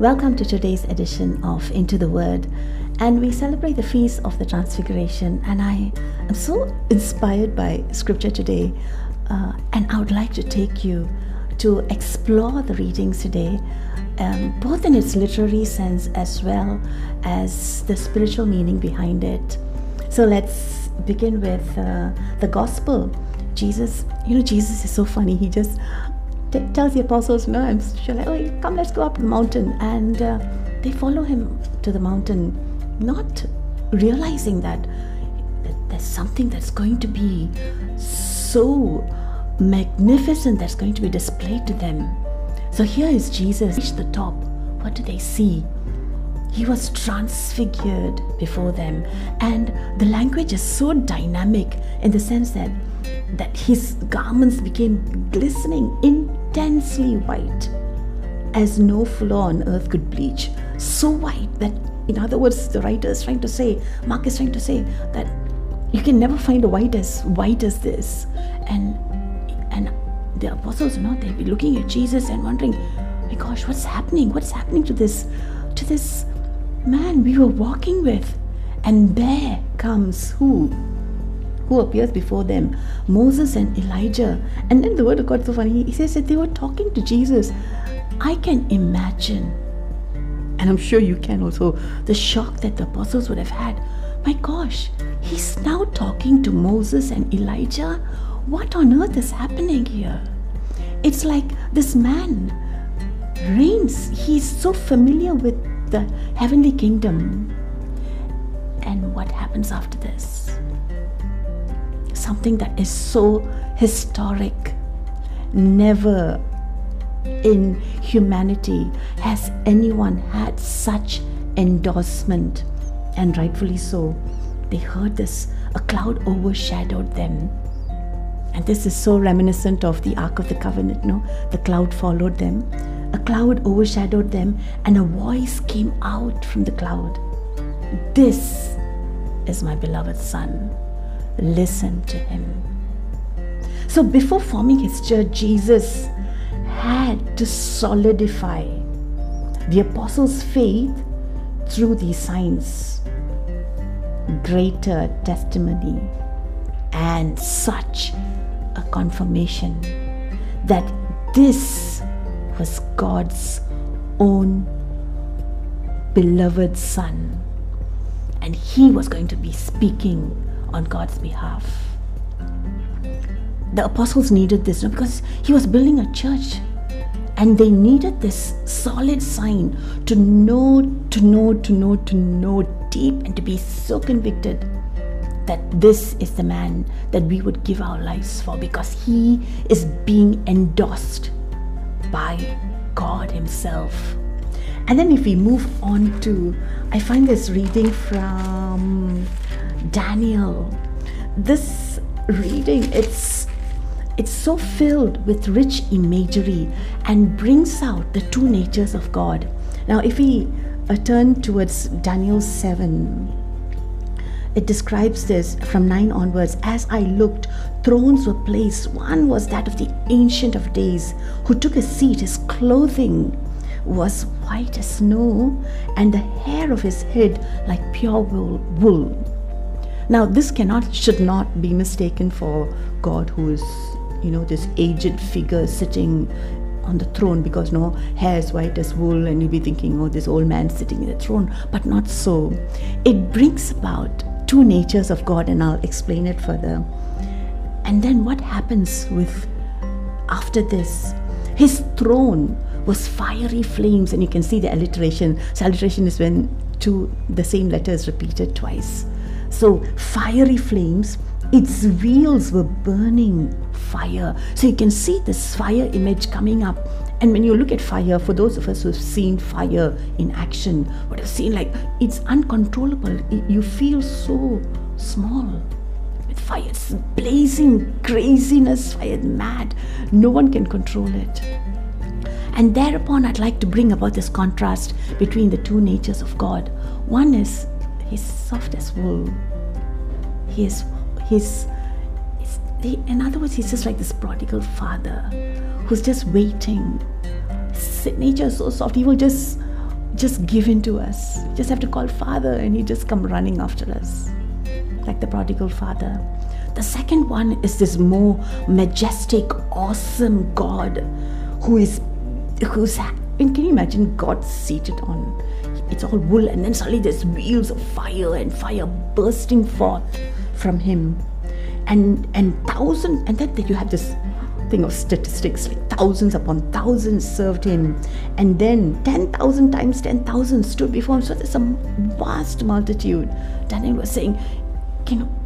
Welcome to today's edition of Into the Word. And we celebrate the feast of the Transfiguration. And I am so inspired by scripture today. Uh, and I would like to take you to explore the readings today, um, both in its literary sense as well as the spiritual meaning behind it. So let's begin with uh, the gospel. Jesus, you know, Jesus is so funny. He just t- tells the apostles, No, I'm sure, like, oh, come, let's go up the mountain. And uh, they follow him to the mountain, not realizing that, that there's something that's going to be so magnificent that's going to be displayed to them. So here is Jesus reached the top. What do they see? He was transfigured before them, and the language is so dynamic in the sense that that his garments became glistening, intensely white, as no fuller on earth could bleach. So white that, in other words, the writer is trying to say, Mark is trying to say that you can never find a white as white as this. And and the apostles, you know, they'd be looking at Jesus and wondering, my gosh, what's happening? What's happening to this to this man we were walking with? And there comes who? Who appears before them Moses and Elijah. And then the word of God so funny. He says that they were talking to Jesus. I can imagine, and I'm sure you can also, the shock that the apostles would have had. My gosh, he's now talking to Moses and Elijah. What on earth is happening here? It's like this man reigns, he's so familiar with the heavenly kingdom. And what happens after this? Something that is so historic. Never in humanity has anyone had such endorsement, and rightfully so. They heard this, a cloud overshadowed them. And this is so reminiscent of the Ark of the Covenant, no? The cloud followed them, a cloud overshadowed them, and a voice came out from the cloud This is my beloved Son listen to him. So before forming his church, Jesus had to solidify the apostles' faith through these signs, greater testimony, and such a confirmation that this was God's own beloved Son, and he was going to be speaking on God's behalf. The apostles needed this because he was building a church and they needed this solid sign to know, to know, to know, to know deep and to be so convicted that this is the man that we would give our lives for because he is being endorsed by God Himself. And then if we move on to, I find this reading from Daniel. This reading, it's it's so filled with rich imagery and brings out the two natures of God. Now, if we uh, turn towards Daniel 7, it describes this from 9 onwards. As I looked, thrones were placed. One was that of the Ancient of Days, who took a seat. His clothing was white as snow, and the hair of his head like pure wool. Now, this cannot, should not be mistaken for God, who is, you know, this aged figure sitting on the throne because no hair is white as wool, and you'll be thinking, oh, this old man sitting in the throne, but not so. It brings about two natures of God, and I'll explain it further. And then what happens with after this? His throne was fiery flames, and you can see the alliteration. So alliteration is when two the same letter is repeated twice. So, fiery flames, its wheels were burning fire. So, you can see this fire image coming up. And when you look at fire, for those of us who've seen fire in action, would have seen like it's uncontrollable. You feel so small with fire. It's blazing craziness, fire mad. No one can control it. And thereupon, I'd like to bring about this contrast between the two natures of God. One is He's soft as wool. He is, he's, he's he, in other words, he's just like this prodigal father who's just waiting. His nature is so soft. He will just just give in to us. Just have to call Father, and He just come running after us, like the prodigal father. The second one is this more majestic, awesome God who is who's and can you imagine God seated on it's all wool and then suddenly there's wheels of fire and fire bursting forth from him. And and thousands and then you have this thing of statistics like thousands upon thousands served him. And then 10,000 times 10,000 stood before him. So there's a vast multitude. Daniel was saying you know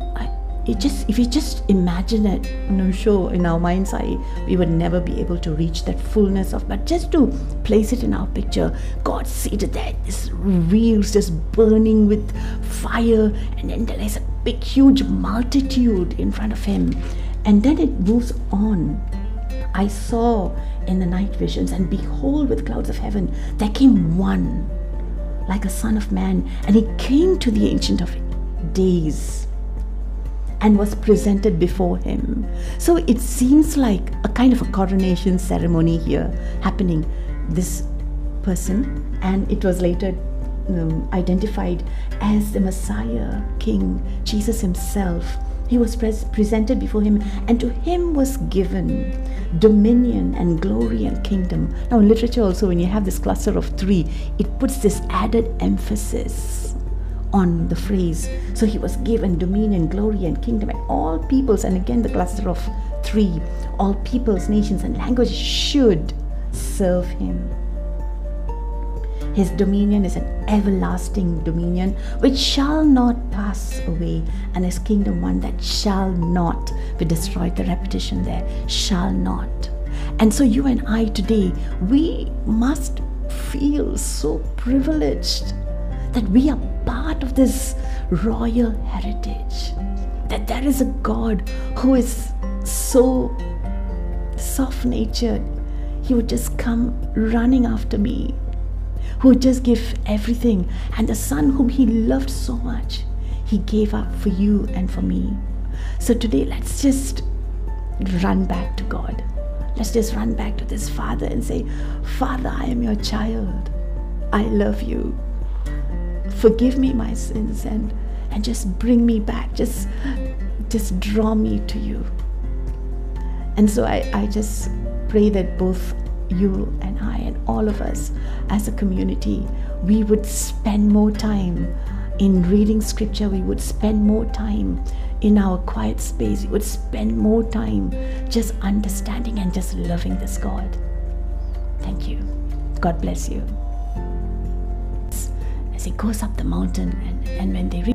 it just if you just imagine it i'm sure in our mind's eye we would never be able to reach that fullness of but just to place it in our picture god seated there this wheels just burning with fire and then there's a big huge multitude in front of him. And then it moves on. I saw in the night visions and behold with clouds of heaven there came one like a son of man and he came to the ancient of days and was presented before him. So it seems like a kind of a coronation ceremony here happening. This person, and it was later um, identified as the Messiah, King Jesus Himself. He was pres- presented before him, and to him was given dominion and glory and kingdom. Now, in literature, also, when you have this cluster of three, it puts this added emphasis on the phrase. So he was given dominion, glory, and kingdom, and all peoples, and again the cluster of three, all peoples, nations, and languages should serve him. His dominion is an everlasting dominion which shall not pass away, and his kingdom one that shall not be destroyed. The repetition there shall not. And so, you and I today, we must feel so privileged that we are part of this royal heritage. That there is a God who is so soft natured. He would just come running after me, who would just give everything. And the Son whom He loved so much, He gave up for you and for me. So today, let's just run back to God. Let's just run back to this Father and say, Father, I am your child. I love you forgive me my sins and and just bring me back just just draw me to you. And so I, I just pray that both you and I and all of us as a community we would spend more time in reading scripture we would spend more time in our quiet space we would spend more time just understanding and just loving this God. Thank you. God bless you he goes up the mountain and, and when they